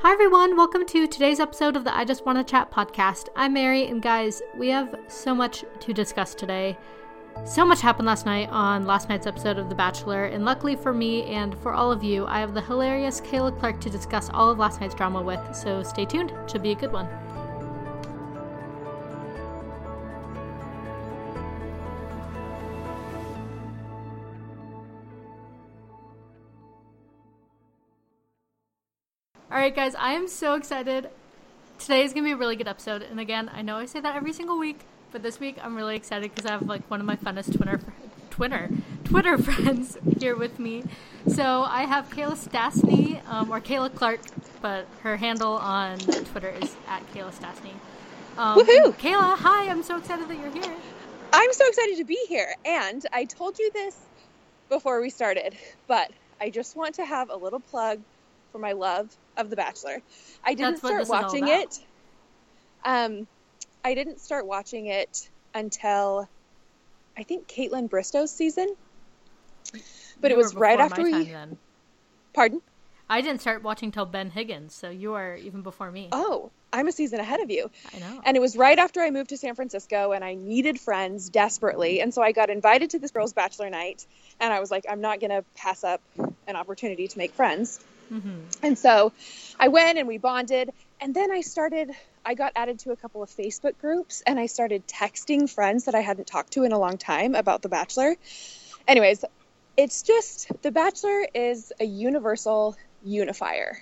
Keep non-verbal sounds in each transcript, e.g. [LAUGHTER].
Hi, everyone. Welcome to today's episode of the I Just Want to Chat podcast. I'm Mary, and guys, we have so much to discuss today. So much happened last night on last night's episode of The Bachelor, and luckily for me and for all of you, I have the hilarious Kayla Clark to discuss all of last night's drama with, so stay tuned. It should be a good one. Right, guys, I am so excited. Today is going to be a really good episode. And again, I know I say that every single week, but this week I'm really excited because I have like one of my funnest Twitter, Twitter, Twitter [LAUGHS] friends here with me. So I have Kayla Stastny, um, or Kayla Clark, but her handle on Twitter is at Kayla Stastny. Um, Woohoo! Kayla, hi! I'm so excited that you're here. I'm so excited to be here. And I told you this before we started, but I just want to have a little plug for my love of The Bachelor. I didn't That's what this start watching it. Um, I didn't start watching it until I think Kaitlyn Bristowe's season. But You it was right after we. time. Pardon? I didn't start watching till Ben Higgins, so you are even before me. Oh, I'm a season ahead of you. I know. And it was right after I moved to San Francisco and I needed friends desperately. And so I got invited to this girls' bachelor night. And I was like, I'm not going to pass up an opportunity to make friends. Hmm And so I went and we bonded. And then I started, I got added to a couple of Facebook groups and I started texting friends that I hadn't talked to in a long time about The Bachelor. Anyways, it's just The Bachelor is a universal unifier.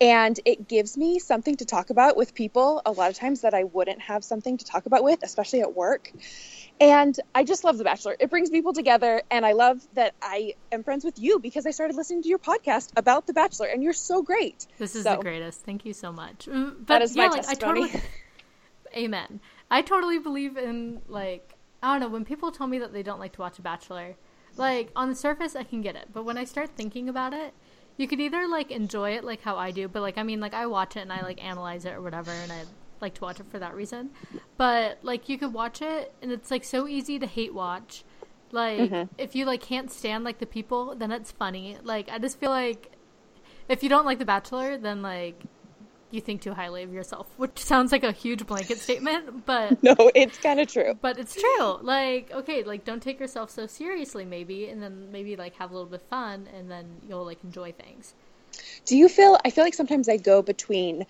And it gives me something to talk about with people a lot of times that I wouldn't have something to talk about with, especially at work. And I just love The Bachelor. It brings people together. And I love that I am friends with you because I started listening to your podcast about The Bachelor, and you're so great. This is So- the greatest. Thank you so much. Mm, But That is yeah, my like I totally [LAUGHS] Amen. I totally believe in like I don't know, when people tell me that they don't like to watch a bachelor, like on the surface I can get it, but when I start thinking about it, you could either like enjoy it like how I do, but like I mean like I watch it and I like analyze it or whatever and I like to watch it for that reason. But like you could watch it and it's like so easy to hate watch. Like Mm-hmm. if you like can't stand like the people, then it's funny. Like I just feel like if you don't like The Bachelor, then like you think too highly of yourself, which sounds like a huge blanket statement, but [LAUGHS] No, it's kind of true. but it's true. Like okay, like don't take yourself so seriously, maybe, and then maybe like have a little bit of fun, and then you'll like enjoy things. Do you feel? I feel like sometimes I go between,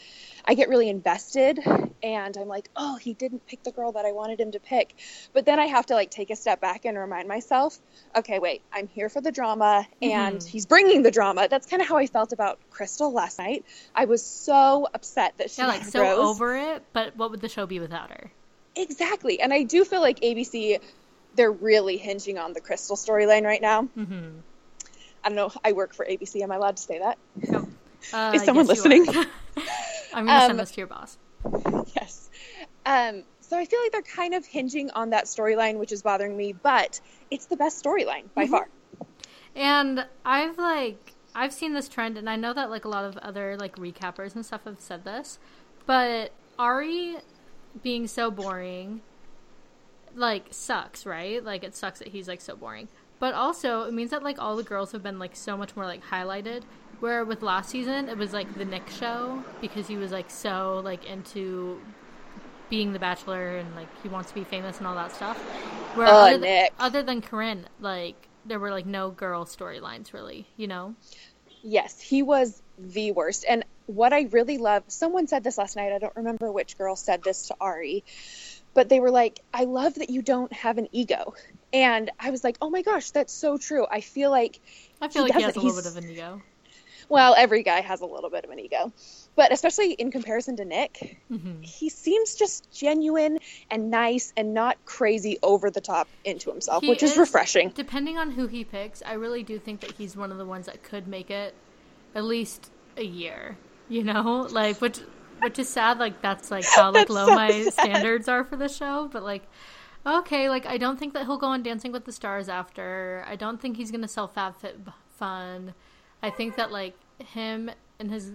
I get really invested and I'm like, oh, he didn't pick the girl that I wanted him to pick. But then I have to like take a step back and remind myself, okay, wait, I'm here for the drama and Mhm. he's bringing the drama. That's kind of how I felt about Krystal last night. I was so upset that she Yeah, like so Rose. over it. But what would the show be without her? Exactly. And I do feel like ABC, they're really hinging on the Krystal storyline right now. Mm-hmm. I don't know. I work for ABC. Am I allowed to say that? Uh, Is someone yes, listening? [LAUGHS] I'm gonna send Um, this to your boss. Yes. Um, so I feel like they're kind of hinging on that storyline, which is bothering me, but it's the best storyline by Mm-hmm. far. And I've like I've seen this trend, and I know that like a lot of other like recappers and stuff have said this, but Ari being so boring, like sucks, right? Like it sucks that he's like so boring. But also it means that like all the girls have been like so much more like highlighted. Where with last season it was like the Nick show because he was like so like into being the bachelor and like he wants to be famous and all that stuff. Where Oh, other, th- Nick. other than Corinne, like there were like no girl storylines really, you know? Yes, he was the worst. And what I really love, someone said this last night. I don't remember which girl said this to Ari, but they were like, I love that you don't have an ego. And I was like, oh my gosh, that's so true. I feel like I feel He like he has a little bit of an ego. Well, every guy has a little bit of an ego, but especially in comparison to Nick, hmm he seems just genuine and nice and not crazy over the top into himself, He which is, is- refreshing. Depending on who he picks, I really do think that he's one of the ones that could make it at least a year. You know, like which which is sad. Like that's like how like [LAUGHS] That's low so my sad. standards are for the show. But like, okay, like I don't think that he'll go on Dancing with the Stars after. I don't think he's gonna sell Fab Fit Fun. I think that like him and his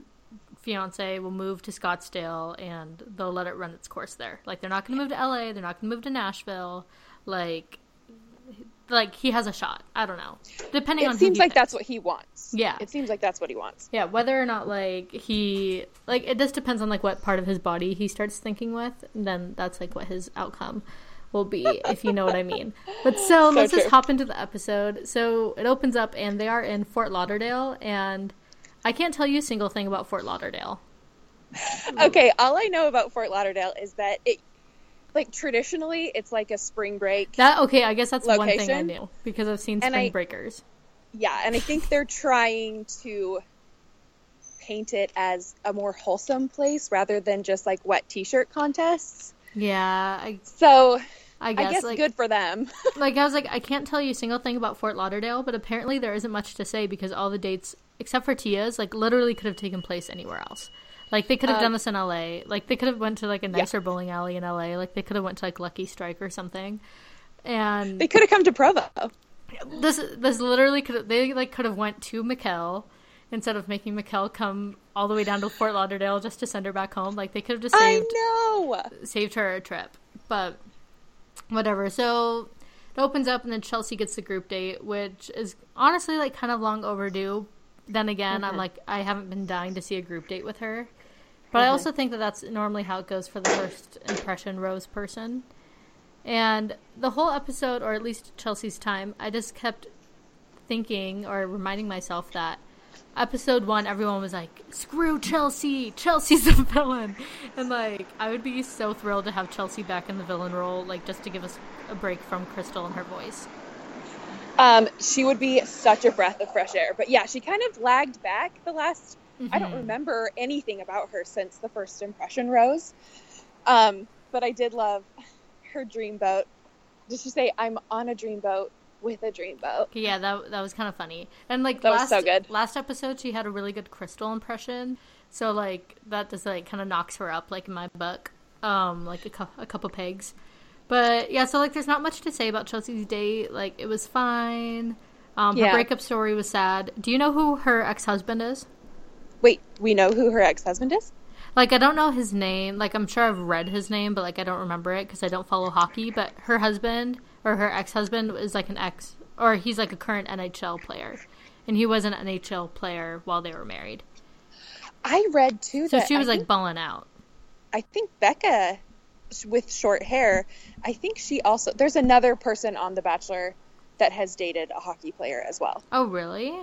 fiance will move to Scottsdale and they'll let it run its course there. Like they're not to move to LA, they're not to move to Nashville. Like like he has a shot. I don't know. Depending on It seems like picks. that's what he wants. Yeah. It seems like that's what he wants. Yeah, whether or not like he like it just depends on like what part of his body he starts thinking with, and then that's like what his outcome will be, if you know what I mean. But so, let's just hop into the episode. So it opens up and they are in Fort Lauderdale and I can't tell you a single thing about Fort Lauderdale. Okay, all I know about Fort Lauderdale is that it, like traditionally, it's like a spring break. That okay, I guess that's one thing I knew because I've seen Spring I- Breakers. Yeah, and I think they're trying to paint it as a more wholesome place rather than just like wet t-shirt contests. Yeah, I So I I guess, guess like good for them. [LAUGHS] like I was like I can't tell you a single thing about Fort Lauderdale, but apparently there isn't much to say because all the dates except for Tia's like literally could have taken place anywhere else. Like they could have Um, done this in LA. Like they could have went to like a nicer bowling alley in LA. Like they could have went to like Lucky Strike or something. And they could have come to Provo. this this literally could have, they like could have went to Maquel instead of making Maquel come all the way down to Fort Lauderdale just to send her back home. Like they could have just I saved know. saved her a trip. But whatever. So it opens up and then Chelsea gets the group date, which is honestly like kind of long overdue. Then again, I'm mm-hmm. like I haven't been dying to see a group date with her. But I mm-hmm. also think that that's normally how it goes for the first impression rose person. And the whole episode, or at least Chelsea's time, I just kept thinking or reminding myself that episode one, everyone was like, "Screw Chelsea! Chelsea's the villain," and like, I would be so thrilled to have Chelsea back in the villain role, like just to give us a break from Krystal and her voice. Um, she would be such a breath of fresh air. But yeah, she kind of lagged back the last. I don't Mhm. remember anything about her since the first impression rose. Um, but I did love her dreamboat. Did she say, "I'm on a dreamboat with a dreamboat"? Yeah, that that was kind of funny. And like That was last so good. last episode, she had a really good Krystal impression. So like that just like kind of knocks her up, like in my book, um, like a, cou- a couple pegs. But yeah, so like there's not much to say about Chelsea's date. Like it was fine. Um, her Yeah. breakup story was sad. Do you know who her ex husband is? Wait, we know who her ex-husband is. Like I don't know his name. Like I'm sure I've read his name, but like I don't remember it because I don't follow hockey. But her husband or her ex husband is like an ex, or he's like a current NHL player, and he was an NHL player while they were married. I read too So she was I like think, balling out. I think Becca with short hair. I think she also. There's another person on The Bachelor that has dated a hockey player as well. Oh really?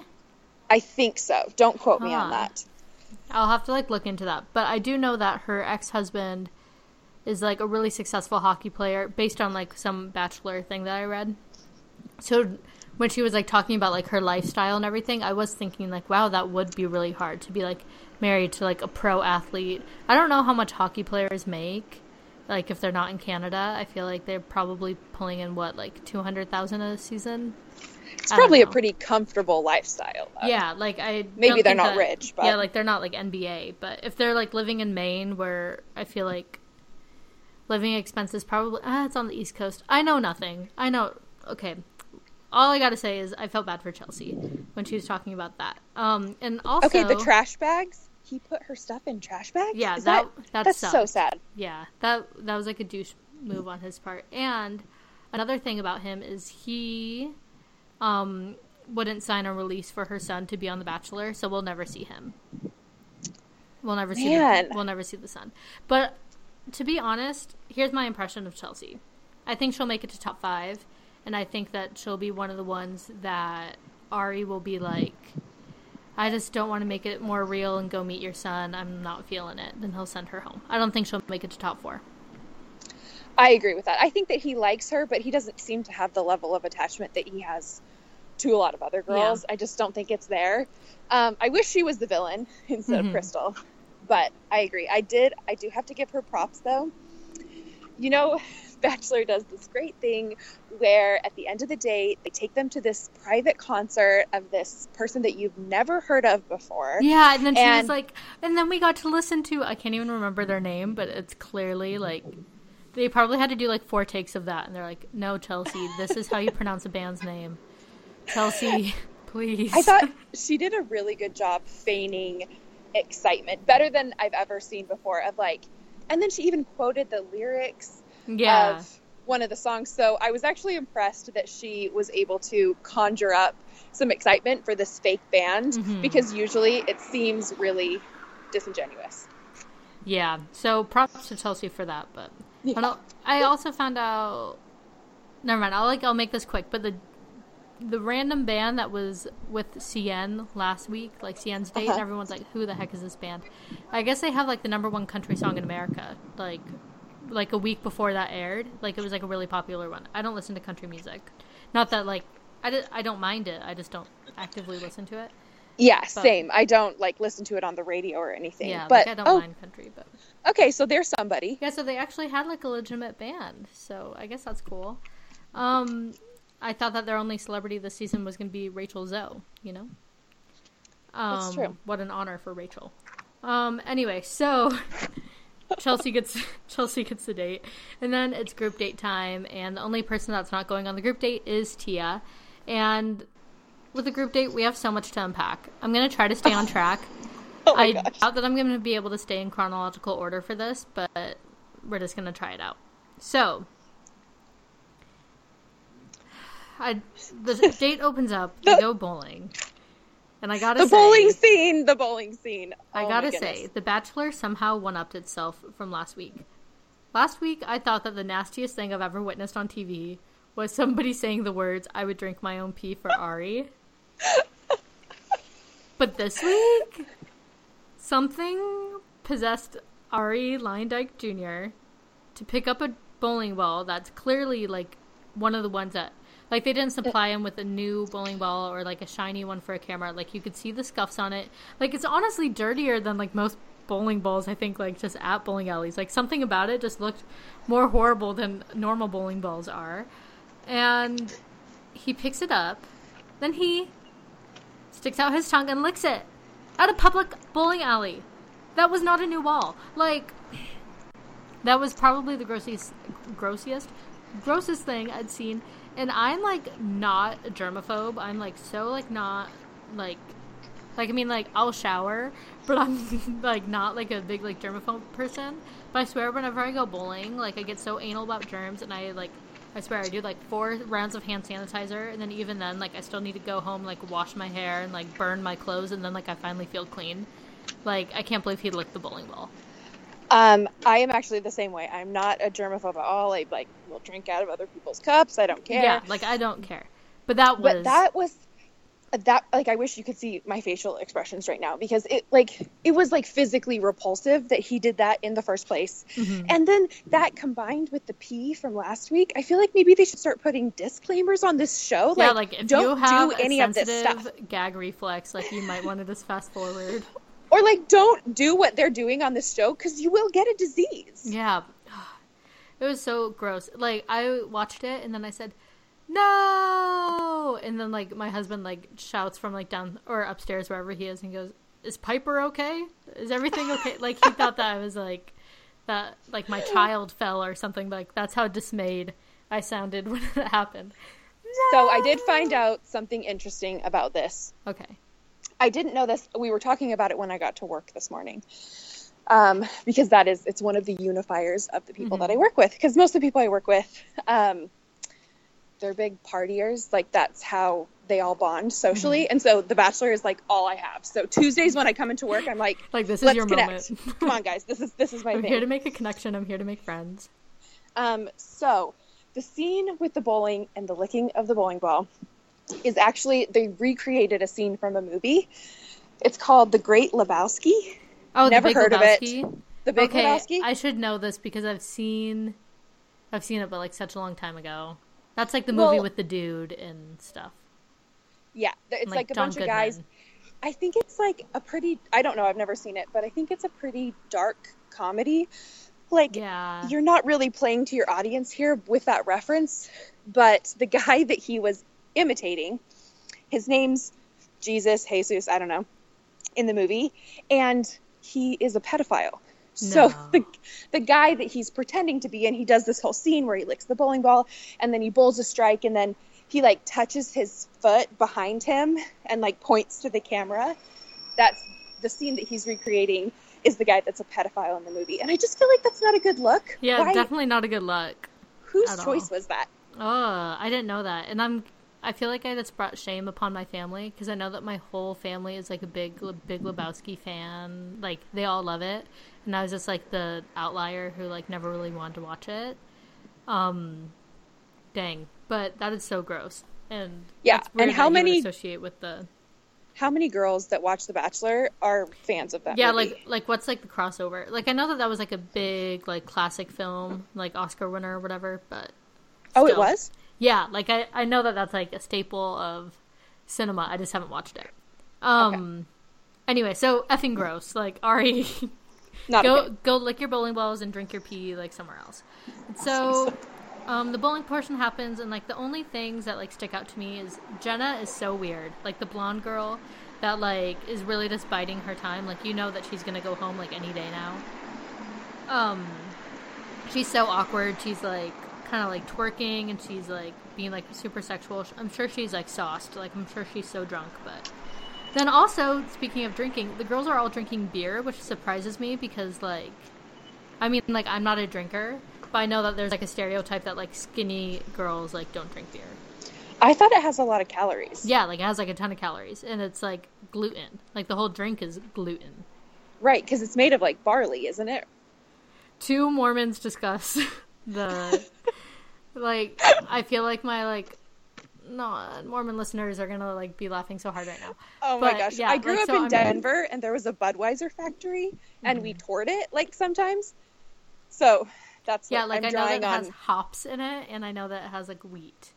I think so. Don't quote me on that. I'll have to like look into that. But I do know that her ex husband is like a really successful hockey player based on like some bachelor thing that I read. So when she was like talking about like her lifestyle and everything, I was thinking like, wow, that would be really hard to be like married to like a pro athlete. I don't know how much hockey players make. Like if they're not in Canada, I feel like they're probably pulling in what like two hundred thousand a season. It's probably a pretty comfortable lifestyle. Though. Yeah, like I Maybe they're not that- rich, but- yeah, like they're not like NBA. But if they're like living in Maine, where I feel like living expenses probably ah, it's on the East Coast. I know nothing. I know. Okay, all I gotta say is I felt bad for Chelsea when she was talking about that. Um, and also Okay, the trash bags. He put her stuff in trash bags. Yeah, Is that- that that's so sad. Yeah, that that was like a douche move on his part. And another thing about him is he um wouldn't sign a release for her son to be on The Bachelor, so we'll never see him. We'll never see the, we'll never see the son. But to be honest, here's my impression of Chelsea. I think she'll make it to top 5 and I think that she'll be one of the ones that Ari will be like I just don't want to make it more real and go meet your son. I'm not feeling it. Then he'll send her home. I don't think she'll make it to top four. I agree with that. I think that he likes her, but he doesn't seem to have the level of attachment that he has to a lot of other girls. I just don't think it's there. Um, I wish she was the villain [LAUGHS] instead Mhm. of Krystal, but I agree. I did. I do have to give her props though. You know, [LAUGHS] Bachelor does this great thing where at the end of the date they take them to this private concert of this person that you've never heard of before. Yeah, and then she was like, and then we got to listen to, I can't even remember their name, but it's clearly like, they probably had to do like four takes of that. And they're like, no, Chelsea, this is how you pronounce a band's name. Chelsea, [LAUGHS] please. I thought she did a really good job feigning excitement, better than I've ever seen before. Of like, and then she even quoted the lyrics yeah. of one of the songs. So I was actually impressed that she was able to conjure up some excitement for this fake band Mhm. because usually it seems really disingenuous. Yeah. So props to Chelsea for that, but Yeah. I, I also found out. Never mind. I'll like I'll make this quick, but the the random band that was with Seinne last week, like Seinne's date, Uh-huh. everyone's like, "Who the heck is this band?" I guess they have like the number one country song in America, like like a week before that aired. Like it was like a really popular one. I don't listen to country music. Not that like I, don't mind it. I just don't actively listen to it. Yeah, But- same. I don't like listen to it on the radio or anything. Yeah, but like I don't oh, mind country, but okay, so there's somebody. Yeah, so they actually had like a legitimate band. So I guess that's cool. Um, I thought that their only celebrity this season was going to be Rachel Zoe. You know, um, That's true. What an honor for Rachel. Um, anyway, so [LAUGHS] Chelsea gets [LAUGHS] Chelsea gets the date, and then it's group date time, and the only person that's not going on the group date is Tia, and. With the group date, we have so much to unpack. I'm gonna try to stay on [LAUGHS] track. Oh I gosh. doubt that I'm going to be able to stay in chronological order for this, but we're just going to try it out. So, I the [LAUGHS] date opens up. They go bowling, and I gotta The say, bowling scene, the bowling scene. I Oh my gotta say, The Bachelor somehow one upped itself from last week. Last week, I thought that the nastiest thing I've ever witnessed on TV was somebody saying the words, I would drink my own pee for Ari. but this week, something possessed Ari Luyendyk Jr. to pick up a bowling ball that's clearly like one of the ones that like they didn't supply him with a new bowling ball or like a shiny one for a camera. Like you could see the scuffs on it. Like it's honestly dirtier than like most bowling balls i think like just at bowling alleys. Like something about it just looked more horrible than normal bowling balls are. And he picks it up. Then he sticks out his tongue and licks it at a public bowling alley. That was not a new ball. Like that was probably the grossest, grossest, grossest thing I'd seen. And I'm like not a germaphobe. I'm like so like not like like I mean like I'll shower, [LAUGHS] but I'm like not like a big like germaphobe person. But I swear whenever I go bowling, like I get so anal about germs, and I like I swear I do like four rounds of hand sanitizer, and then even then like I still need to go home like wash my hair and like burn my clothes, and then like I finally feel clean. Like I can't believe he licked the bowling ball. Um, I am actually the same way. I'm not a germaphobe at all. I like will drink out of other people's cups. I don't care. Yeah, like I don't care. But that was but that was that like I wish you could see my facial expressions right now because it like it was like physically repulsive that he did that in the first place. Mhm. And then that combined with the pee from last week, I feel like maybe they should start putting disclaimers on this show. yeah, like, like if don't you have do any of this stuff. gag reflex, like you might want to just fast forward. [LAUGHS] Or like don't do what they're doing on this show because you will get a disease. Yeah, it was so gross. Like I watched it and then I said no, and then like my husband like shouts from like down or upstairs wherever he is and goes, "Is Piper okay? Is everything okay?" like he thought that I was like that like my child fell or something. Like that's how dismayed I sounded [LAUGHS] when it happened. So I did find out something interesting about this. Okay. I didn't know this. We were talking about it when I got to work this morning. Um, because that is, it's one of the unifiers of the people that I work with. Because most of the people I work with, um, they're big partiers. Like that's how they all bond socially. And so The Bachelor is like all I have. So Tuesdays when I come into work, I'm like, Like this is let's your connect. moment. [LAUGHS] come on, guys, this is this is my I'm thing. here to make a connection. I'm here to make friends. Um, so the scene with the bowling and the licking of the bowling ball is actually they recreated a scene from a movie. It's called The Great Lebowski. Oh, Never the Big heard of it. The Big okay, Lebowski. I should know this because I've seen, I've seen it, but like such a long time ago. That's like the movie Well- with the dude and stuff. Yeah, it's And, like, a John bunch of guys. I think it's like a pretty. I don't know. I've never seen it, but I think it's a pretty dark comedy. Like Yeah. you're not really playing to your audience here with that reference, but the guy that he was imitating, his name's Jesus, Jesus, I don't know, in the movie, and he is a pedophile. So No. [LAUGHS] the the guy that he's pretending to be, and he does this whole scene where he licks the bowling ball, and then he bowls a strike, and then he like touches his foot behind him and like points to the camera. That's the scene that he's recreating is the guy that's a pedophile in the movie, and I just feel like that's not a good look. Yeah, Why- definitely not a good look. Whose choice all. was that? Oh, I didn't know that, and I'm. I feel like I just brought shame upon my family because I know that my whole family is like a big, Big Lebowski fan. Like they all love it, and I was just like the outlier who like never really wanted to watch it. Um, dang, but that is so gross. And Yeah, and how that you would many- associate with the How many girls that watch The Bachelor are fans of that yeah movie? like like what's like the crossover like i know that that was like a big like classic film like oscar winner or whatever but oh, it was? Yeah like i i know that that's like a staple of cinema. I just haven't watched it. Um anyway so effing gross. Like ari [LAUGHS] Not go okay. go lick your bowling balls and drink your pee like somewhere else. So [LAUGHS] um the bowling portion happens and like the only things that like stick out to me is jenna is so weird. Like the blonde girl that like is really just biding her time. Like you know that she's gonna go home like any day now. Um she's so awkward. She's like kind of like twerking and she's like being like super sexual. I'm sure she's like sauced. Like i'm sure she's so drunk but then also speaking of drinking the girls are all drinking beer which surprises me because like i mean like i'm not a drinker but i know that there's like a stereotype that like skinny girls like don't drink beer. I thought it has a lot of calories. yeah like it has like a ton of calories and it's like gluten. Like the whole drink is gluten. Right, because it's made of like barley, isn't it? two Mormons discuss [LAUGHS] the like I feel like my like no Mormon listeners are gonna like be laughing so hard right now. Oh my gosh. yeah, I grew like, up so in Denver and there was a Budweiser factory and Mm-hmm. we toured it like sometimes. So that's Yeah, like I'm i know that on. has hops in it, and I know that it has like wheat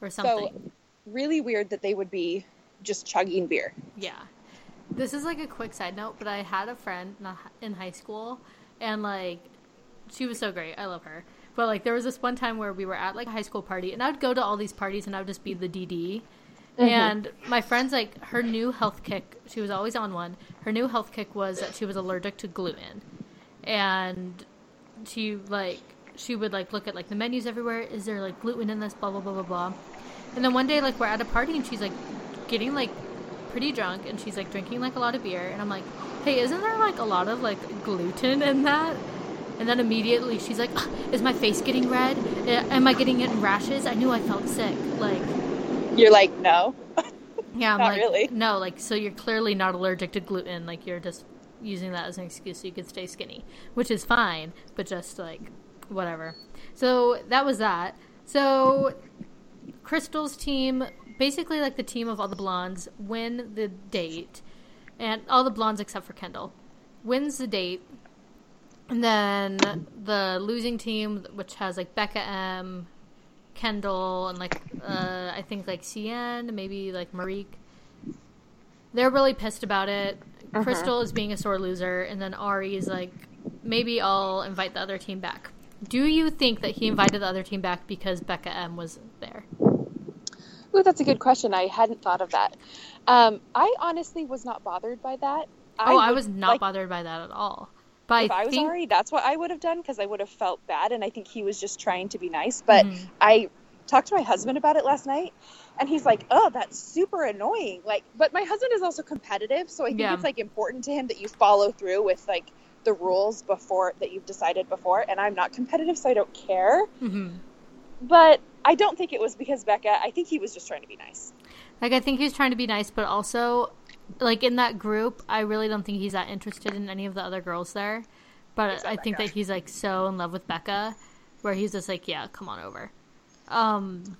or So something. really weird that they would be just chugging beer. Yeah. This is like a quick side note, but I had a friend in high school, and like, she was so great. I love her. But like, there was this one time where we were at like a high school party, and I would go to all these parties, and I would just be the DD. Mm-hmm. And my friend's like, her new health kick, she was always on one. Her new health kick was that she was allergic to gluten. And she like, she would like look at like the menus everywhere. Is there like gluten in this? Blah, blah, blah, blah, blah. And then one day, like, we're at a party, and she's like getting like pretty drunk and she's like drinking like a lot of beer and I'm like, "Hey, isn't there like a lot of like gluten in that?" And then immediately she's like, "Ugh, "Is my face getting red? Uh, Am I getting it in rashes? I knew I felt sick." Like, You're like, no. [LAUGHS] yeah, I'm Not like, really. no, like so you're clearly not allergic to gluten. Like you're just using that as an excuse so you could stay skinny, which is fine, but just like whatever. So that was that. So Krystal's team, basically like the team of all the blondes, win the date, and all the blondes except for Kendall wins the date. And then the losing team, which has like Bekah M, Kendall, and like uh, I think like Seinne, maybe like Marikh. They're really pissed about it. Krystal is being a sore loser, and then Ari is like, maybe I'll invite the other team back. Do you think that he invited the other team back because Bekah M was there? Ooh, that's a good question. I hadn't thought of that. Um, I honestly was not bothered by that. oh, I would- was not like, bothered by that at all. But If I I was think Ari, that's what I would have done because I would have felt bad, and I think he was just trying to be nice. But Mhm. I talked to my husband about it last night, and he's like, "Oh, that's super annoying." Like, but my husband is also competitive, so I think Yeah. it's like important to him that you follow through with like the rules before that you've decided before. And I'm not competitive, so I don't care. Mhm. But I don't think it was because Bekah. I think he was just trying to be nice. Like I think he was trying to be nice, but also like in that group, I really don't think he's that interested in any of the other girls there. But Except I think Bekah. that he's like so in love with Bekah, where he's just like, yeah, come on over. Um,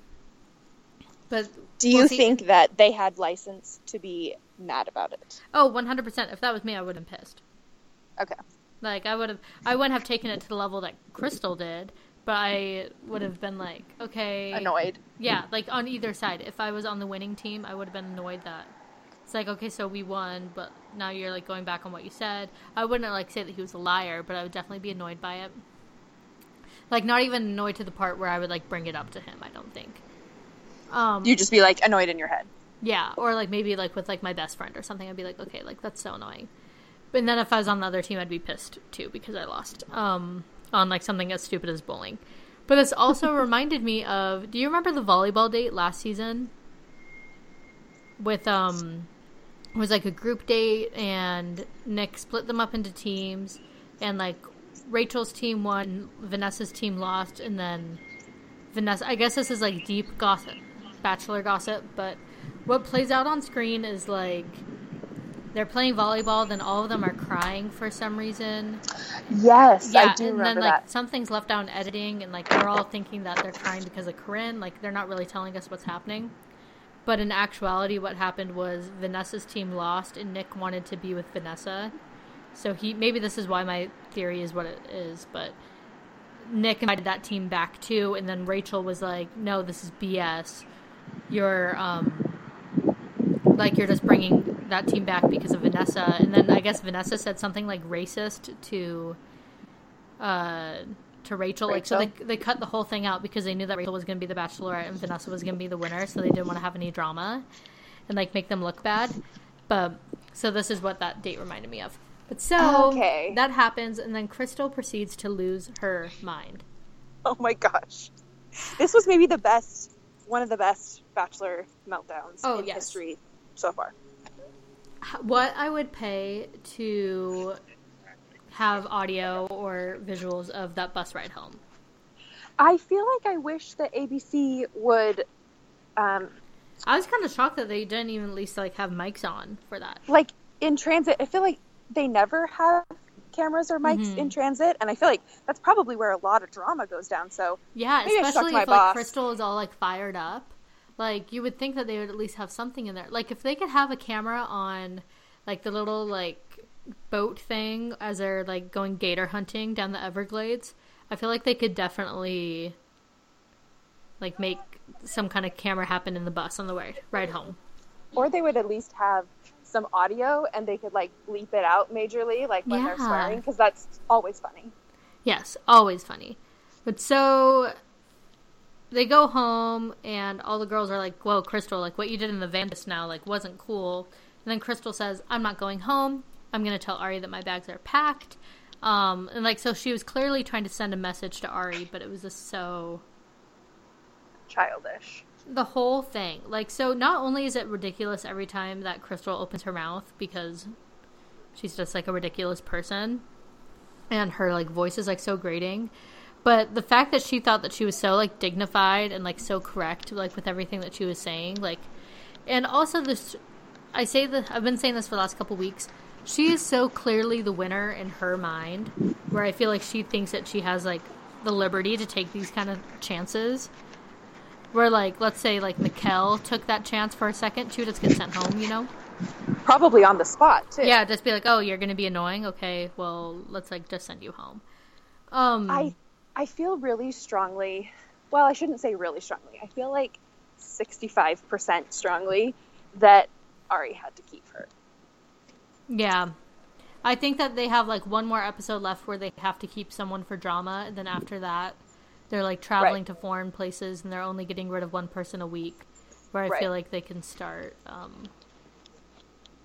but Do you Well, see- think that they had license to be mad about it? Oh, oh, one hundred percent. If that was me, I would have been pissed. Okay. Like I would have, I wouldn't have taken it to the level that Krystal did, but I would have been like, okay, Annoyed. Yeah, like on either side. If I was on the winning team, I would have been annoyed that it's like, okay, so we won, but now you're like going back on what you said. I wouldn't like say that he was a liar, but I would definitely be annoyed by it. Like not even annoyed to the part where I would like bring it up to him. I don't think. Um, You just be like annoyed in your head. yeah, or like maybe like with like my best friend or something. I'd be like, okay, like that's so annoying. But then if I was on the other team, I'd be pissed too because I lost um, on like something as stupid as bowling. But this also [LAUGHS] reminded me of. Do you remember the volleyball date last season? With um, it was like a group date, and Nick split them up into teams, and like Rachel's team won, Vanessa's team lost, and then Vanessa. I guess this is like deep gossip, bachelor gossip, but what plays out on screen is like they're playing volleyball, then all of them are crying for some reason. Yes, Yeah, I do and then like that. something's left out in editing, and like we're all thinking that they're crying because of Corinne. Like they're not really telling us what's happening. But in actuality, what happened was Vanessa's team lost, and Nick wanted to be with Vanessa. So he maybe this is why my theory is what it is, but Nick invited that team back too, and then Rachel was like, "No, this is BS. You're um, like you're just bringing that team back because of Vanessa." And then I guess Vanessa said something like racist to uh to Rachel. Like so they they cut the whole thing out because they knew that Rachel was going to be the bachelorette and Vanessa was going to be the winner, so they didn't want to have any drama and like make them look bad. But so this is what that date reminded me of. But so Okay. that happens, and then Krystal proceeds to lose her mind. Oh my gosh. This was maybe the best, one of the best Bachelor meltdowns Oh, in yes. history so far. What I would pay to have audio or visuals of that bus ride home. I feel like I wish that ABC would, um, I was kind of shocked that they didn't even at least like have mics on for that. like in transit, I feel like they never have cameras or mics Mhm. in transit, and I feel like that's probably where a lot of drama goes down. So Yeah, Maybe I should especially if like boss. Krystal is all like fired up. Like you would think that they would at least have something in there. Like if they could have a camera on like the little like boat thing as they're like going gator hunting down the Everglades, I feel like they could definitely like make some kind of camera happen in the bus on the way ride home. or they would at least have some audio and they could like bleep it out majorly, like when they're swearing, because that's always funny. Yes, always funny. But so they go home and all the girls are like, "Whoa, Krystal, like what you did in the van just now like wasn't cool." And then Krystal says, "I'm not going home. I'm going to tell Ari that my bags are packed." Um, and like so she was clearly trying to send a message to Ari, but it was just so Childish. the whole thing. Like, so not only is it ridiculous every time that Krystal opens her mouth because she's just like a ridiculous person and her like voice is like so grating, but the fact that she thought that she was so like dignified and like so correct like with everything that she was saying, like, and also this, I say that I've been saying this for the last couple weeks. She is so clearly the winner in her mind, where I feel like she thinks that she has like the liberty to take these kind of chances where like let's say like Maquel took that chance for a second, she would just get sent home, you know? Probably on the spot too. Yeah, just be like, Oh, you're gonna be annoying, okay, well let's like just send you home. Um I I feel really strongly. Well, I shouldn't say really strongly. I feel like 65% strongly that Ari had to keep her. Yeah. I think that they have like one more episode left where they have to keep someone for drama, and then after that they're like traveling Right. to foreign places and they're only getting rid of one person a week. Where I Right. feel like they can start um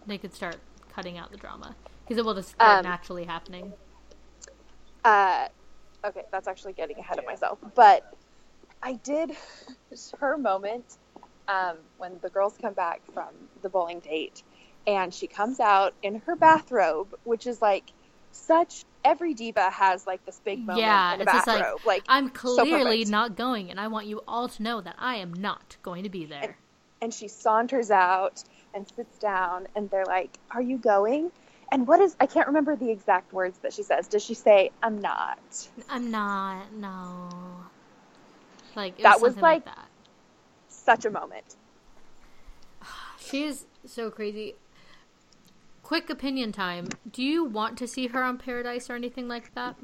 they could start cutting out the drama. Because it will just start Um, naturally happening. Uh, okay, that's actually getting ahead of myself. But I did [LAUGHS] her moment um, when the girls come back from the bowling date, and she comes out in her bathrobe, which is like such. Every diva has like this big moment Yeah, in a it's just like, bathrobe. Like, I'm so clearly perfect. not going, and I want you all to know that I am not going to be there. and she saunters out and sits down and they're like are you going and what is i can't remember the exact words that she says does she say i'm not I'm not. No. Like it That was was like, like- that. such a moment [SIGHS] She is so crazy. Quick opinion time. Do you want to see her on Paradise or anything like that?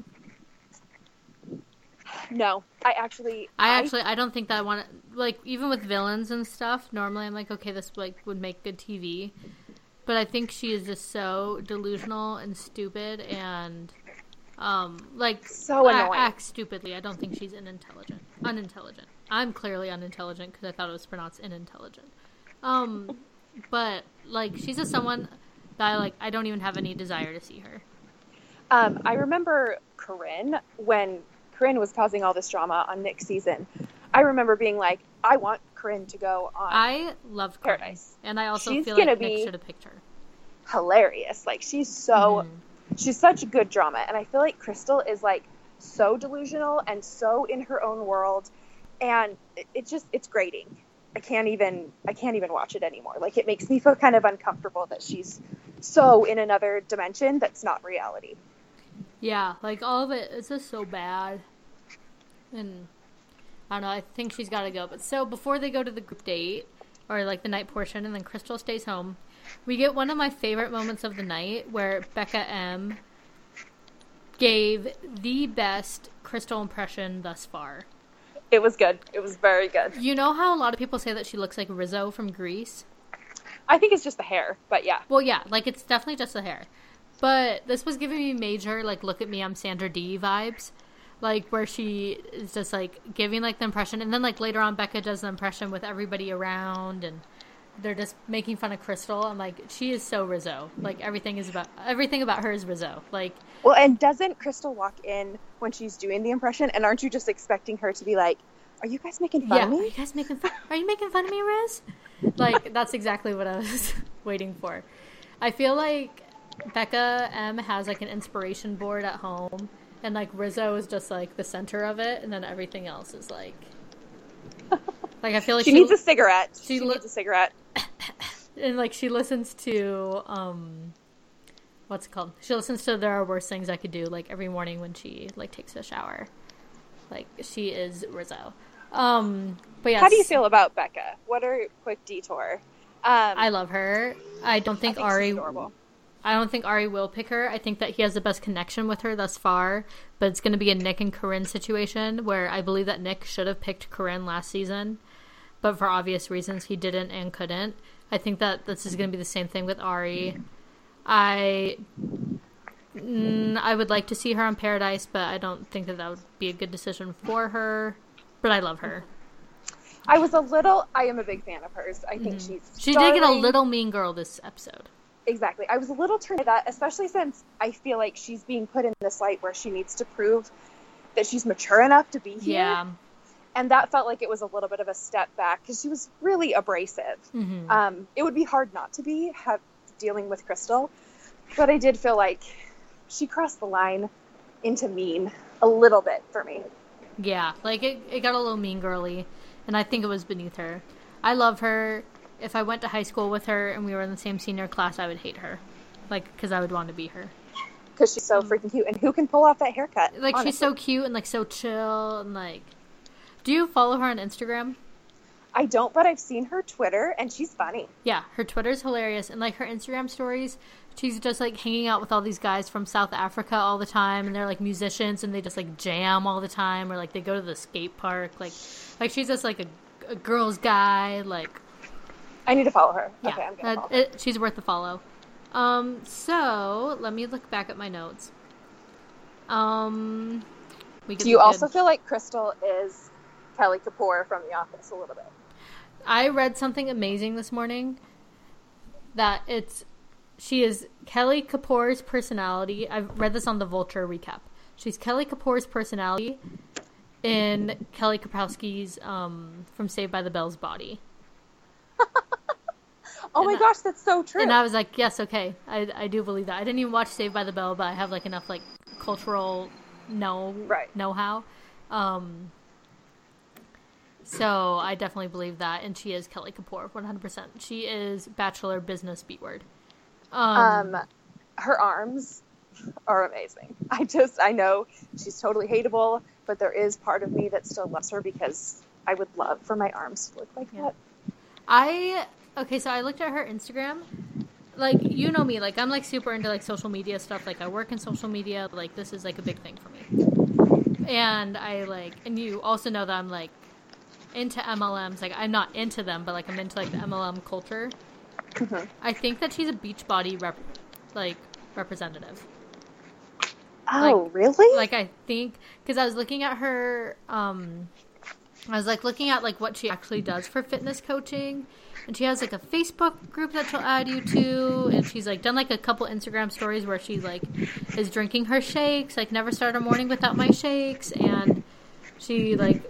no i actually I actually I don't think that I want to like even with villains and stuff. Normally I'm like okay this like would make good TV, but I think she is just so delusional and stupid and um like So a- annoying. acts stupidly. I don't think she's unintelligent. Unintelligent. I'm clearly unintelligent because I thought it was pronounced inintelligent. Um, but like she's just someone I like. I don't even have any desire to see her. um, i remember corinne when corinne was causing all this drama on nick's season i remember being like i want corinne to go on I loved Corinne, Paradise. and I also She's feel like Nick should have picked her. hilarious like she's so Mhm. she's such good drama, and I feel like Krystal is like so delusional and so in her own world, and it, it just it's grating. I can't even I can't even watch it anymore. Like it makes me feel kind of uncomfortable that she's so in another dimension that's not reality. Yeah, like all of it is just so bad. And I don't know, I think she's got to go. But so before they go to the group date or like the night portion and then Krystal stays home, we get one of my favorite moments of the night where Bekah M gave the best Krystal impression thus far. It was good. It was very good. You know how a lot of people say that she looks like Rizzo from Grease? I think it's just the hair, but yeah. Well, yeah, like it's definitely just the hair. But this was giving me major like look at me, I'm Sandra Dee vibes. Like where she is just like giving like the impression and then like later on Bekah does the impression with everybody around and they're just making fun of Krystal. I'm like, she is so Rizzo. Like everything is about everything about her is Rizzo. Like Well, and doesn't Krystal walk in when she's doing the impression and aren't you just expecting her to be like, Are you guys making fun yeah, of are you guys making fun? Are you making fun of me, Riz? Like that's exactly what I was [LAUGHS] waiting for. I feel like Bekah M has like an inspiration board at home, and like Rizzo is just like the center of it, and then everything else is like. [LAUGHS] Like I feel like She needs a cigarette. she She, li- needs a cigarette. [LAUGHS] and like she listens to um what's it called? She listens to there are worse things i could do like every morning when she like takes a shower. Like she is rizzo. Um but yeah How do you feel about Bekah? What are quick detour? Um, i love her. I don't I think, think ari i don't think ari will pick her. I think that he has the best connection with her thus far but it's going to be a nick and corinne situation where i believe that nick should have picked corinne last season but for obvious reasons he didn't and couldn't. I think that this is going to be the same thing with ari I mm, I would like to see her on Paradise, but I don't think that that would be a good decision for her. But I love her. I was a little. I am a big fan of hers. I think she's. Mm-hmm. She did get a little mean girl this episode. Exactly. I was a little turned to that, especially since I feel like she's being put in this light where she needs to prove that she's mature enough to be here. Yeah. And that felt like it was a little bit of a step back because she was really abrasive. hmm Um, it would be hard not to be have, dealing with Krystal, but I did feel like she crossed the line into mean a little bit for me. Yeah, like it, it got a little mean girly, and I think it was beneath her. I love her. If I went to high school with her and we were in the same senior class, I would hate her, like because I would want to be her. because she's so freaking cute. And who can pull off that haircut? Mm. Like she's so cute and like so chill and like. Do you follow her on Instagram? I don't, but I've seen her Twitter, and she's funny. Yeah, her Twitter's hilarious, and like her Instagram stories, she's just like hanging out with all these guys from South Africa all the time, and they're like musicians, and they just like jam all the time, or like they go to the skate park, like, like she's just like a, a girl's guy, like I need to follow her. yeah, okay, I'm uh, her. it, she's worth the follow. Um, so let me look back at my notes. Um, we Do you also feel like Krystal is Kelly Kapoor from The Office a little bit? I read something amazing this morning that it's she is Kelly Kapoor's personality. I've read this on the Vulture recap. She's Kelly Kapoor's personality in Kelly Kapowski's um, from Saved by the Bell's body. [LAUGHS] Oh my I- gosh, that's so true. And I was like, yes, okay, I, I do believe that. I didn't even watch Saved by the Bell, but I have like enough like cultural know Right. know how. Um, so I definitely believe that, and she is Kelly Kapoor, one hundred percent. She is Bachelor Business B word. Um, um, her arms are amazing. I just, I know she's totally hateable, but there is part of me that still loves her because I would love for my arms to look like Yeah. that. I okay, so I looked at her Instagram. Like you know me, like I'm like super into like social media stuff. Like I work in social media. Like this is like a big thing for me. And I like, and you also know that I'm like into MLMs. Like I'm not into them, but like I'm into like the MLM culture. Mhm. I think that she's a Beachbody rep, like representative. Oh, really? Like I think because I was looking at her, um, I was like looking at like what she actually does for fitness coaching, and she has like a Facebook group that she'll add you to, and she's like done like a couple Instagram stories where she like is drinking her shakes, like never start a morning without my shakes, and she like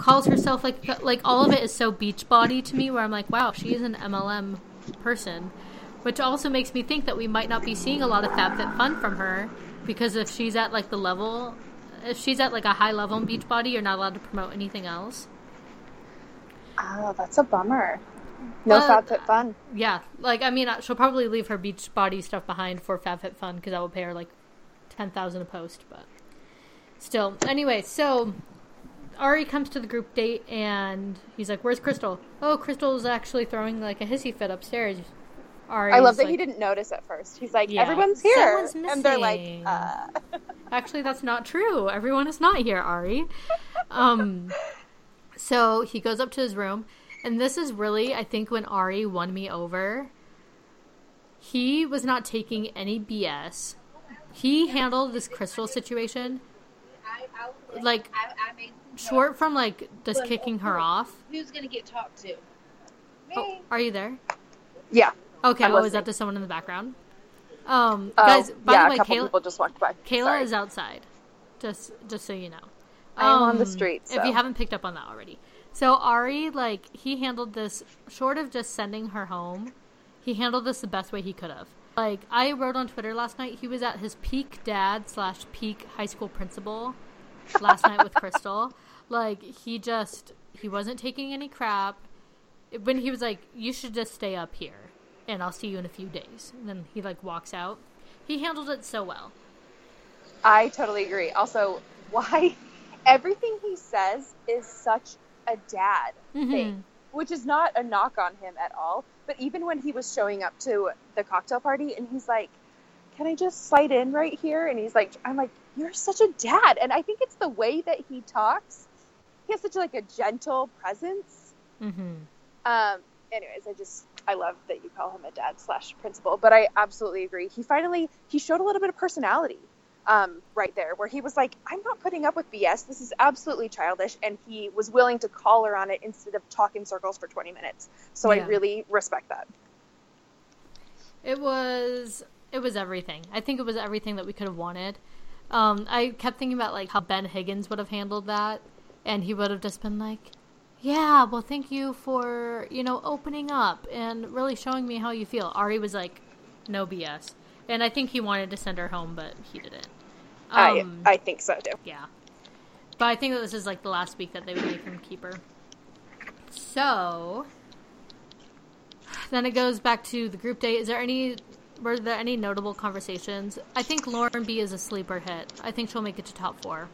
calls herself like like all of it is so Beachbody to me where I'm like wow she is an MLM person which also makes me think that we might not be seeing a lot of FabFitFun from her because if she's at like the level, if she's at like a high level in Beachbody, you're not allowed to promote anything else. Oh, that's a bummer. No Well, FabFitFun. Yeah, like I mean, uh, she'll probably leave her Beachbody stuff behind for FabFitFun because that will pay her like ten thousand a post. But still, anyway, so Arie comes to the group date and he's like, "Where's Krystal?" Oh, Krystal's actually throwing like a hissy fit upstairs. Arie, I love that he didn't notice at first. He's like, Yeah. everyone's here. And they're like, uh. [LAUGHS] Actually, that's not true. Everyone is not here, Arie. Um, [LAUGHS] so he goes up to his room, and this is really, I think, when Arie won me over. He was not taking any BS. He handled this Krystal situation like short from like just kicking her off. Who's gonna get talked to? Oh, are you there? yeah. Okay, I'm oh, is listening. that just someone in the background? Um, Oh, guys, by yeah, the way, a couple Kayla, people just walked by. Kayla Sorry. is outside. Just just so you know. I'm on the Um, street, If you haven't picked up on that already. So Arie, like, he handled this short of just sending her home, he handled this the best way he could have. Like, I wrote on Twitter last night, he was at his peak dad slash peak high school principal last night with Krystal. Like, he just he wasn't taking any crap. When he was like, You should just stay up here and I'll see you in a few days. And then he like walks out. He handled it so well. I totally agree. Also, why [LAUGHS] everything he says is such a dad Mhm. thing, which is not a knock on him at all. But even when he was showing up to the cocktail party and he's like, Can I just slide in right here? And he's like, I'm like, You're such a dad. And I think it's the way that he talks. He has such like a gentle presence. Mm-hmm. Um, anyways, I just I love that you call him a dad slash principal, but I absolutely agree. He finally he showed a little bit of personality um, right there, where he was like, "I'm not putting up with BS. This is absolutely childish," and he was willing to call her on it instead of talk in circles for 20 minutes. So Yeah. I really respect that. It was it was everything. I think it was everything that we could have wanted. Um, I kept thinking about like how Ben Higgins would have handled that, and he would have just been like, "Yeah, well, thank you for you know opening up and really showing me how you feel." Arie was like, "No BS," and I think he wanted to send her home, but he didn't. Um, I I think so too. yeah. But I think that this is like the last week that they would make him keep her. So then it goes back to the group date. Is there any were there any notable conversations? I think Lauren B is a sleeper hit. I think she'll make it to top four.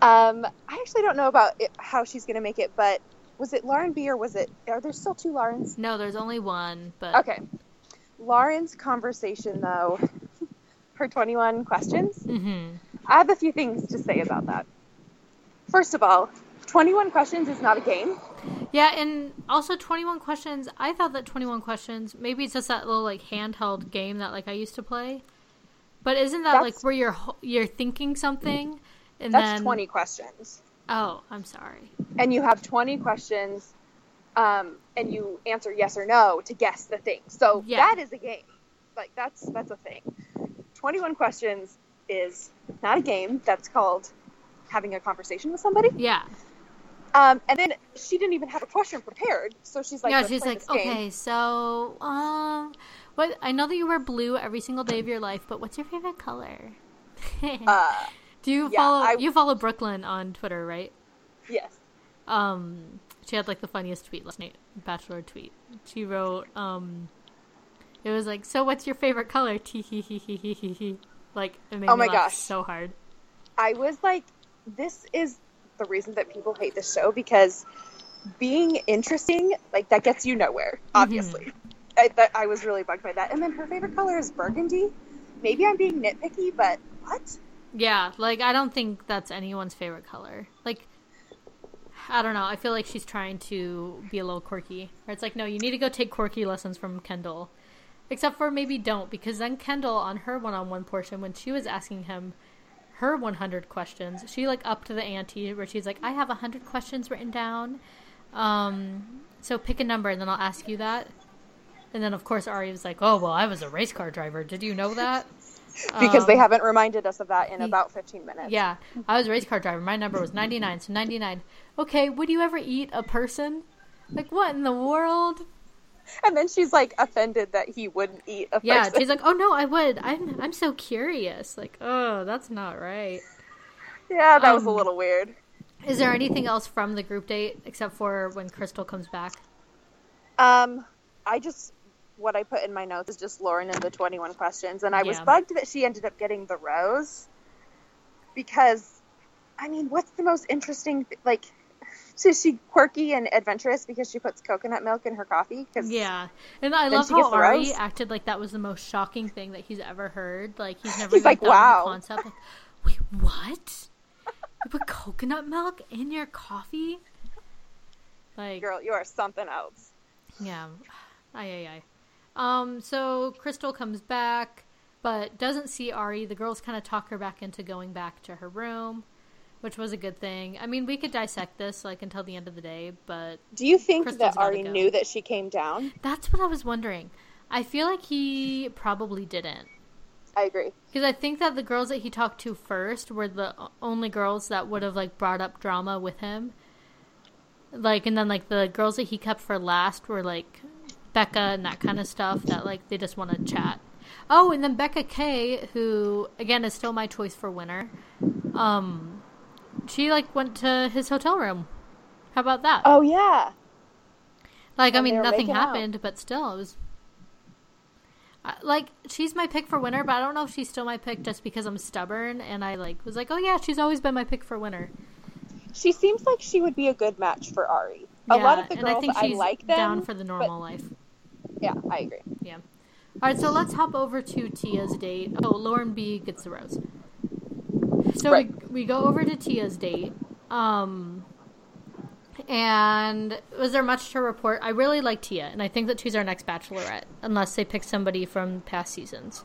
Um, I actually don't know about it, how she's going to make it, but was it Lauren B or was it? Are there still two Laurens? No, there's only one, but Okay. Lauren's conversation though, [LAUGHS] her 21 questions. hmm I have a few things to say about that. First of all, 21 questions is not a game. Yeah, and also 21 questions. I thought that 21 questions, maybe it's just that little like handheld game that like I used to play. But isn't that like where you're you're thinking something and That's then 20 questions. Oh, I'm sorry. And you have 20 questions um, and you answer yes or no to guess the thing. So Yeah. that is a game. Like that's that's a thing. 21 questions is not a game. That's called having a conversation with somebody. Yeah. Um, and then she didn't even have a question prepared. So she's like, yeah, "Let's she's like, okay, so um, what? I know that you wear blue every single day of your life, but what's your favorite color? [LAUGHS] Uh, Do you yeah, follow? I- You follow Brooklyn on Twitter, right? yes. Um, she had like the funniest tweet last night, bachelor tweet. She wrote, um, it was like, so what's your favorite color? Tee hee hee hee hee hee hee. Like, it made Oh me my laugh gosh. so hard. I was like, this is the reason that people hate this show because being interesting, like that gets you nowhere. Mm-hmm. Obviously, I, that, I was really bugged by that. And then her favorite color is burgundy. Maybe I'm being nitpicky, but what? Yeah, like I don't think that's anyone's favorite color. Like I don't know. I feel like she's trying to be a little quirky. Or it's like, no, you need to go take quirky lessons from Kendall. Except for maybe don't, because then Kendall on her one-on-one portion, when she was asking him her 100 questions, she like upped the ante where she's like, I have 100 questions written down. Um, so pick a number and then I'll ask you that. And then of course Arie was like, oh well, I was a race car driver. Did you know that? [LAUGHS] Because they Um, haven't reminded us of that in about 15 minutes. yeah, I was a race car driver. My number was 99, so 99. Okay, would you ever eat a person? Like, what in the world? [LAUGHS] and then she's like offended that he wouldn't eat a fish. Yeah, person. she's like, "Oh no, I would. [LAUGHS] I'm I'm so curious." Like, "Oh, that's not right." yeah, that was a um, little weird. Is there anything else from the group date except for when Krystal comes back? Um, I just what I put in my notes is just Lauren and the 21 questions, and I was bugged that she ended up getting the rose because, I mean, what's the most interesting? Like, is she quirky and adventurous because she puts coconut milk in her coffee? 'Cause- Yeah, and I love how Arie rose? acted like that was the most shocking thing that he's ever heard. Like he's [LAUGHS] never He's like, "Wow." concept. Like, Wait, what? You put coconut milk in your coffee? Like, girl, you are something else. yeah, ay ay ay. Um, so Krystal comes back, but doesn't see Arie. The girls kind of talk her back into going back to her room, which was a good thing. I mean, we could dissect this like until the end of the day, but Do you think Krystal's that Arie knew that she came down? that's what I was wondering. I feel like he probably didn't. I agree. Because I think that the girls that he talked to first were the only girls that would have like brought up drama with him. Like, and then like the girls that he kept for last were like Becca and that kind of stuff. That like they just want to chat. Oh, and then Becca K, who again is still my choice for winner. Um, she like went to his hotel room. How about that? Oh yeah. Like, I And they mean, nothing making out. happened, but still, it was. Uh, like, she's my pick for winner, but I don't know if she's still my pick just because I'm stubborn and I, like, was like, oh yeah, she's always been my pick for winner. She seems like she would be a good match for Arie. a lot of the and I girls think I, like them. down for the normal life. Yeah, I agree. Yeah. All right, so let's hop over to Tia's date. Oh, Lauren B gets the rose. So Right. we, we go over to Tia's date. Um, and was there much to report? I really like Tia, and I think that she's our next bachelorette, unless they pick somebody from past seasons.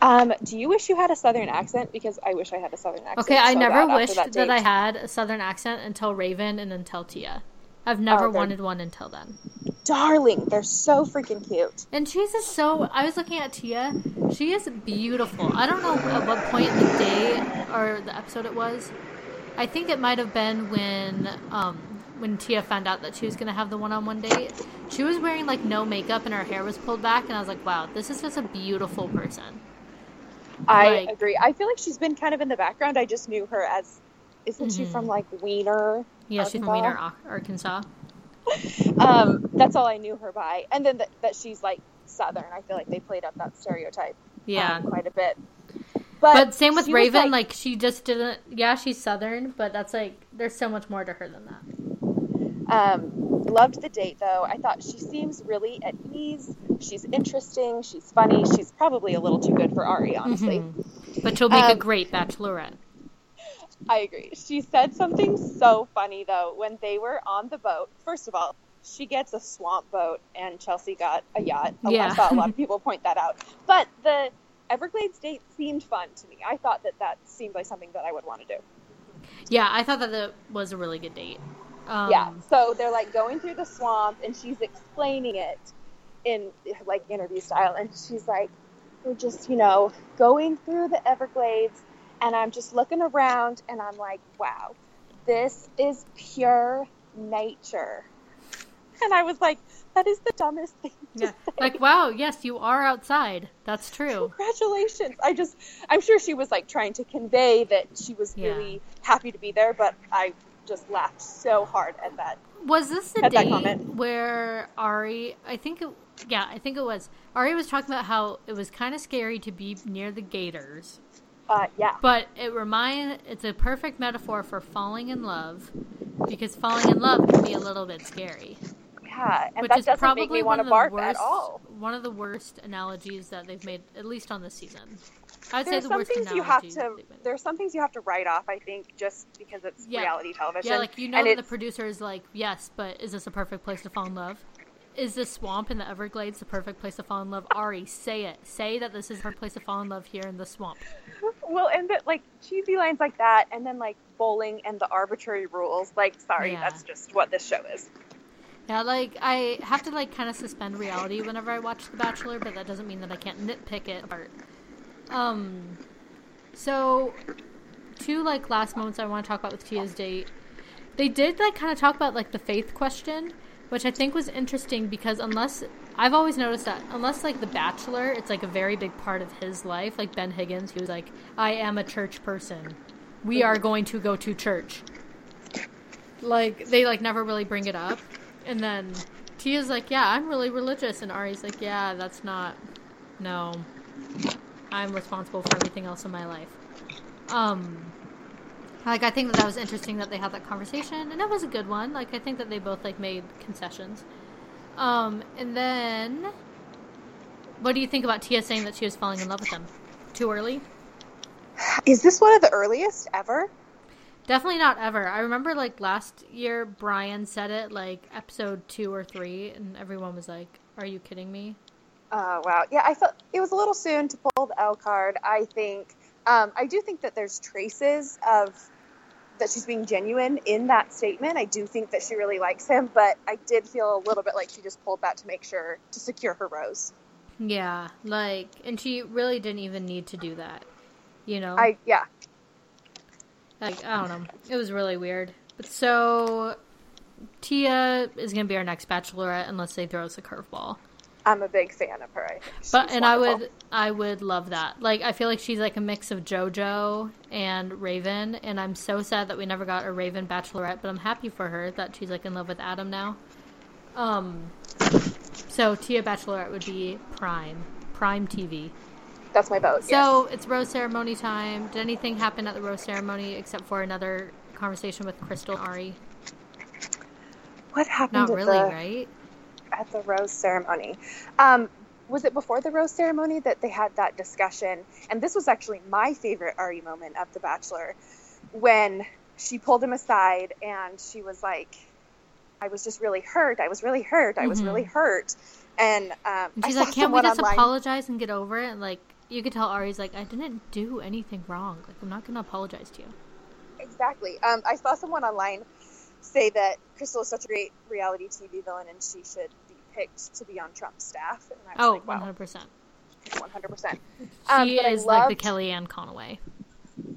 Um, do you wish you had a southern accent? Because I wish I had a southern accent. Okay, I so never wished that, that, I had a southern accent until Raven and until Tia. I've never Oh, wanted one until then. Darling, they're so freaking cute. And she's just so. I was looking at Tia. She is beautiful. I don't know at what point in the day or the episode it was. I think it might have been when um, when Tia found out that she was going to have the one-on-one date. She was wearing like no makeup and her hair was pulled back, and I was like, "Wow, this is just a beautiful person." I Like- agree. I feel like she's been kind of in the background. I just knew her as, isn't she Mhm. from like Weiner? Yeah, she's from Arkansas? Weiner, Arkansas. [LAUGHS] Um, that's all I knew her by. And then that, that she's like Southern. I feel like they played up that stereotype. Yeah. um, quite a bit. But, But same with Raven, like, she just didn't. Yeah, she's Southern, but that's like there's so much more to her than that. Um, loved the date though. I thought she seems really at ease. She's interesting. She's funny. She's probably a little too good for Arie, honestly. Mhm. But she'll make a Um, great bachelorette. I agree. She said something so funny though when they were on the boat. First of all, she gets a swamp boat and Chelsea got a yacht. A- Yeah. I saw a lot of [LAUGHS] people point that out. But the Everglades date seemed fun to me. I thought that that seemed like something that I would want to do. Yeah, I thought that that was a really good date. Um, yeah. So they're like going through the swamp and she's explaining it in like interview style and she's like we're just, you know, going through the Everglades and I'm just looking around and I'm like, wow, this is pure nature. And I was like, that is the dumbest thing to Yeah. say. Like, wow, yes, you are outside. That's true. Congratulations. I just, I'm sure she was like trying to convey that she was Yeah. really happy to be there, but I just laughed so hard at that. Was this the At that date comment. where Arie? I think it. Yeah, I think it was. Arie was talking about how it was kind of scary to be near the gators, Uh, yeah. but it remind. It's a perfect metaphor for falling in love, because falling in love can be a little bit scary. Yeah. And which that is doesn't probably make me want to bark worst, at all. One of the worst analogies that they've made, at least on this season. I'd say There's the some worst things you have to. that they've made. There's some things you have to write off. I think just because it's Yeah. reality television. Yeah, like you know the producer is like, yes, but is this a perfect place to fall in love? Is this swamp in the Everglades the perfect place to fall in love? Arie, say it. Say that this is her place to fall in love here in the swamp. Well, and that like cheesy lines like that, and then like bowling and the arbitrary rules. Like, sorry, Yeah. that's just what this show is. Yeah, like I have to like kind of suspend reality whenever I watch The Bachelor, but that doesn't mean that I can't nitpick it apart. Um, so two like last moments I want to talk about with Tia's date. They did like kind of talk about like the faith question, which I think was interesting because unless I've always noticed that unless like The Bachelor, it's like a very big part of his life. Like Ben Higgins, he was like, "I am a church person. We are going to go to church." Like they like never really bring it up, and then Tia's like, "Yeah, I'm really religious," and Arie's like, "Yeah, that's not. No, I'm responsible for everything else in my life." Um, like I think that that was interesting that they had that conversation, and that was a good one. Like I think that they both like made concessions. Um, and then, what do you think about Tia saying that she was falling in love with him? Too early? Is this one of the earliest ever? Definitely not ever. I remember like last year Bryan said it like episode two or three, and everyone was like, "Are you kidding me?" Oh wow, yeah. I felt it was a little soon to pull the L card. I think um, I do think that there's traces of that she's being genuine in that statement. I do think that she really likes him, but I did feel a little bit like she just pulled that to make sure to secure her rose. Yeah, like, and she really didn't even need to do that. You know, I yeah. like I don't know. It was really weird. But so Tia is gonna be our next bachelorette unless they throw us a curveball. I'm a big fan of her. I think But and I would I would love that. Like I feel like she's like a mix of JoJo and Raven, and I'm so sad that we never got a Raven bachelorette. But I'm happy for her that she's like in love with Adam now. Um, so Tia bachelorette would be prime prime TV. That's my vote. yes. So it's rose ceremony time. Did anything happen at the rose ceremony except for another conversation with Krystal Arie? what happened Not really, the, right? At the rose ceremony? Um, was it before the rose ceremony that they had that discussion? And this was actually my favorite Arie moment of The Bachelor, when she pulled him aside and she was like, "I was just really hurt. I was really hurt. I was really hurt." And, um, And she's like, "Can't we just online- apologize and get over it?" And like, you could tell Arie's like, "I didn't do anything wrong. Like, I'm not gonna apologize to you." Exactly. Um, I saw someone online say that Krystal is such a great reality TV villain and she should picked to be on Trump's staff. And I was Oh, like, wow, 100 percent. 100%. She Um, I is like the Kellyanne Conway.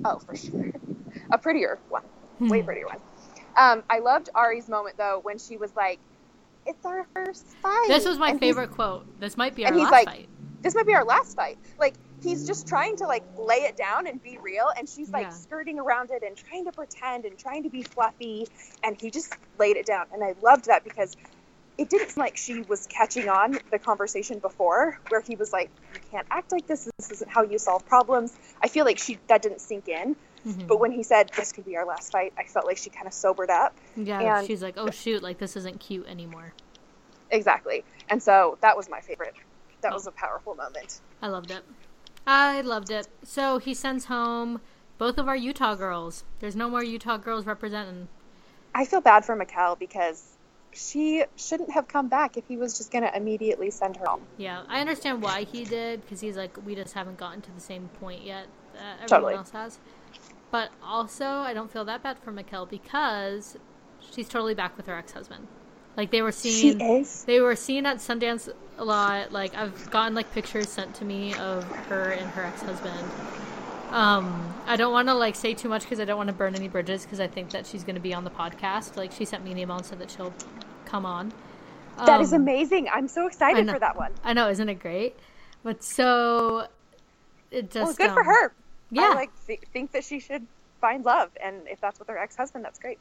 Oh, for sure. [LAUGHS] A prettier one. Way prettier one. Um, I loved Arie's moment, though, when she was like, it's our first fight. This was my And favorite quote. This might be our last like- fight. This might be our last fight. Like, he's just trying to, like, lay it down and be real, and she's, like, Yeah. skirting around it and trying to pretend and trying to be fluffy, and he just laid it down. And I loved that because it didn't seem like she was catching on the conversation before where he was like you can't act like this this isn't how you solve problems i feel like she that didn't sink in Mhm. but when he said this could be our last fight i felt like she kind of sobered up Yeah, and- she's like, "Oh shoot, like this isn't cute anymore." exactly and so that was my favorite that Oh. was a powerful moment I loved it. I loved it. So he sends home both of our Utah girls. There's no more Utah girls representing. i feel bad for Maquel because she shouldn't have come back if he was just going to immediately send her home Yeah, I understand why he did because he's like, we just haven't gotten to the same point yet that everyone Totally. else has. But also, I don't feel that bad for Maquel because she's totally back with her ex-husband. Like they were seen, they were seen at Sundance a lot. Like I've gotten like pictures sent to me of her and her ex-husband. Um, I don't want to like say too much because I don't want to burn any bridges because I think that she's going to be on the podcast. Like she sent me an email and said that she'll come on. that is Um, amazing i'm so excited know. for that one I know, isn't it great? But so it just well good for um, her Yeah, i like th- think that she should find love and if that's with her ex-husband that's great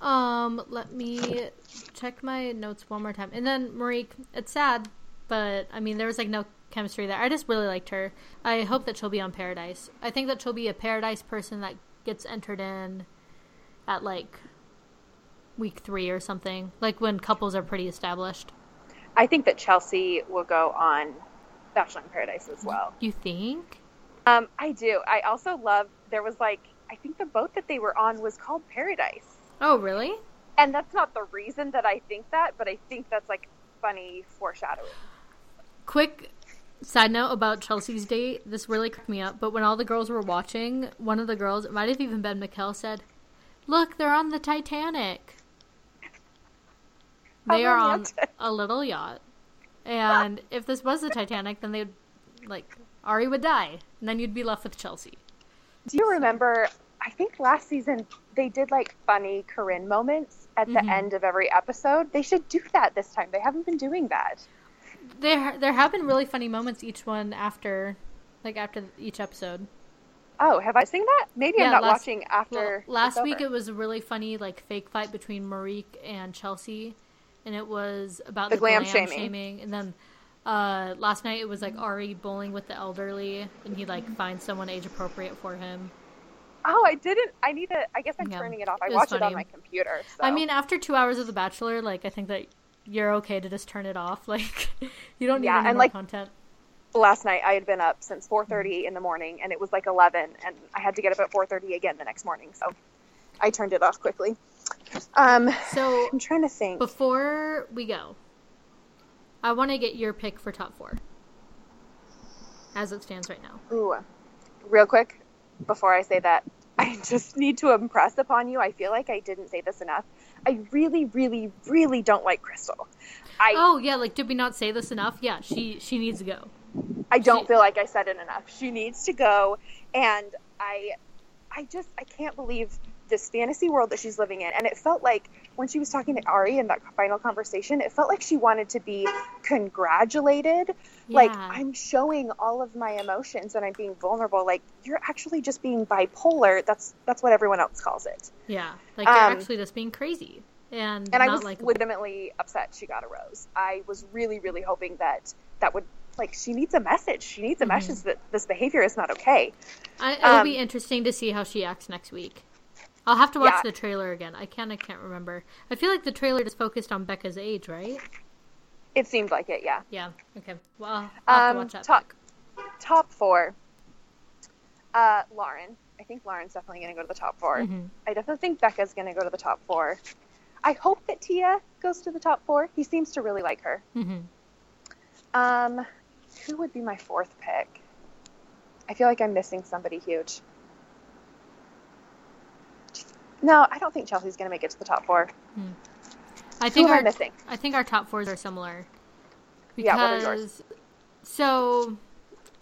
Um, let me check my notes one more time. And then Marikh. it's sad, but I mean there was like no chemistry there. I just really liked her. I hope that she'll be on Paradise. I think that she'll be a Paradise person that gets entered in at like week three or something. Like when couples are pretty established. I think that Chelsea will go on Bachelor in Paradise as well. You think? Um, I do. I also love there was like I think the boat that they were on was called Paradise, Oh, really? and that's not the reason that I think that, but I think that's like funny foreshadowing. Quick side note about Chelsea's date. This really cracked me up. But when all the girls were watching, one of the girls, it might have even been Maquel, said, "Look, they're on the Titanic. [LAUGHS] They are on a little yacht. And [LAUGHS] if this was the Titanic, then they'd like Arie would die, and then you'd be left with Chelsea. Do you remember? I think last season they did like funny Corinne moments at the Mhm. end of every episode. They should do that this time. They haven't been doing that. There there have been really funny moments each one after like after each episode. Oh, have I seen that? Maybe Yeah, I'm not last- watching after. Well, last week it was a really funny like fake fight between Marikh and Chelsea, and it was about The the, glam glam, shaming. shaming. And then uh, last night it was like Arie bowling with the elderly, and he like finds someone age appropriate for him. Oh, I didn't. I need to. I guess I'm Yeah, turning it off. I it watch it on my computer. So. I mean, after two hours of The Bachelor, like I think that you're okay to just turn it off. [LAUGHS] Like you don't need Yeah, any and, more like, content. last night I had been up since 4:30 in the morning, and it was like 11, and I had to get up at 4:30 again the next morning. So I turned it off quickly. Um, So I'm trying to think. before we go, I want to get your pick for top four, as it stands right now. Ooh, real quick, before I say that, [LAUGHS] I just need to impress upon you. I feel like I didn't say this enough. I really, really, really don't like Krystal. I Oh yeah, like did we not say this enough? Yeah, she she needs to go. I don't she- feel like I said it enough. She needs to go, and I, I just I can't believe this fantasy world that she's living in. And it felt like when she was talking to Arie in that final conversation, it felt like she wanted to be congratulated. Like I'm showing all of my emotions and I'm being vulnerable. Like you're actually just being bipolar. That's that's what everyone else calls it. Yeah, like you're Um, actually just being crazy and, And I was like legitimately upset she got a rose. I was really, really hoping that that would like she needs a message. She needs a Mhm. message that this behavior is not okay. I, it'll um, be interesting to see how she acts next week. I'll have to watch Yeah. the trailer again. I kind of can't remember. I feel like the trailer just focused on Bekah's age, right? It seemed like it, yeah. Yeah. Okay. Well, I'll to Um, watch that. top back. top four. Uh, Lauren. I think Lauren's definitely going to go to the top 4 Mhm. I definitely think Becca's going to go to the top four. I hope that Tia goes to the top four. He seems to really like her. Mhm. Um, who would be my fourth pick? I feel like I'm missing somebody huge. No, I don't think Chelsea's going to make it to the top four. I Who think am I our missing? I think our top fours are similar. Yeah, what are yours? so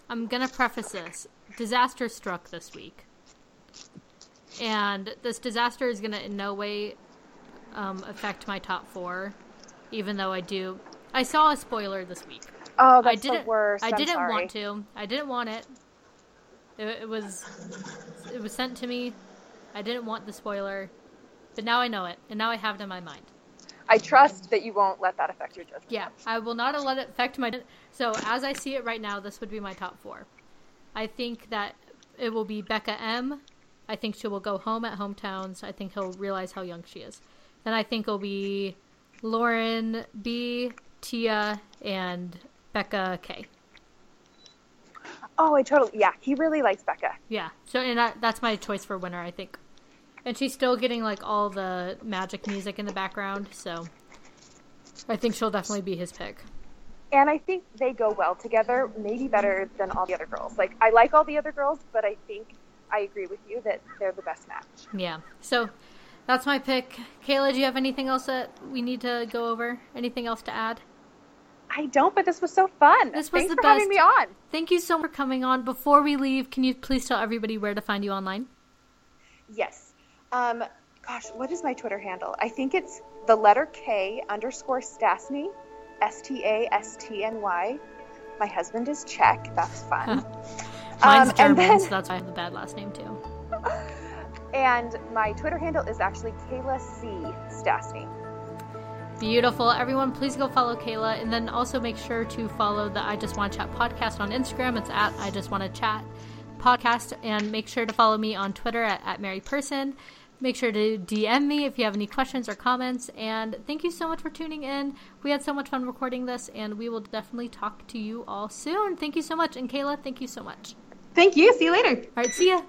I'm gonna preface this. Disaster struck this week. And this disaster is gonna in no way um, affect my top four, even though I do. I saw a spoiler this week. Oh, that's I didn't. the worst. I didn't want to. I didn't want it. it. It was. It was sent to me. I didn't want the spoiler, but now I know it, and now I have it in my mind. I trust that you won't let that affect your judgment. Yeah, I will not let it affect my. So as I see it right now, this would be my top four. I think that it will be Bekah M. I think she will go home at hometowns. I think he'll realize how young she is. Then I think it'll be Lauren B, Tia, and Becca K. Oh, I totally. Yeah, he really likes Becca. Yeah. So and that, that's my choice for winner, I think. And she's still getting like all the magic music in the background, so I think she'll definitely be his pick. And I think they go well together, maybe better than all the other girls. Like, I like all the other girls, but I think I agree with you that they're the best match. Yeah. So that's my pick. Kayla, do you have anything else that we need to go over? Anything else to add? I don't, but this was so fun. This was Thanks the for having best. me on. Thank you so much for coming on. Before we leave, can you please tell everybody where to find you online? Yes. Um, gosh, what is my Twitter handle? I think it's the letter K underscore Stastny, S T A S T N Y. My husband is Czech. That's fun. [LAUGHS] Mine's Um, German, and then- so that's why I have the bad last name too. [LAUGHS] and my Twitter handle is actually Kayla C. Stastny. Beautiful. Everyone, please go follow Kayla. And then also make sure to follow the I Just Want to Chat podcast on Instagram. It's at I Just Want to Chat podcast. And make sure to follow me on Twitter at, at Mary Person. Make sure to DM me if you have any questions or comments. And thank you so much for tuning in. We had so much fun recording this, and we will definitely talk to you all soon. Thank you so much. And Kayla, thank you so much. Thank you. See you later. All right, see ya.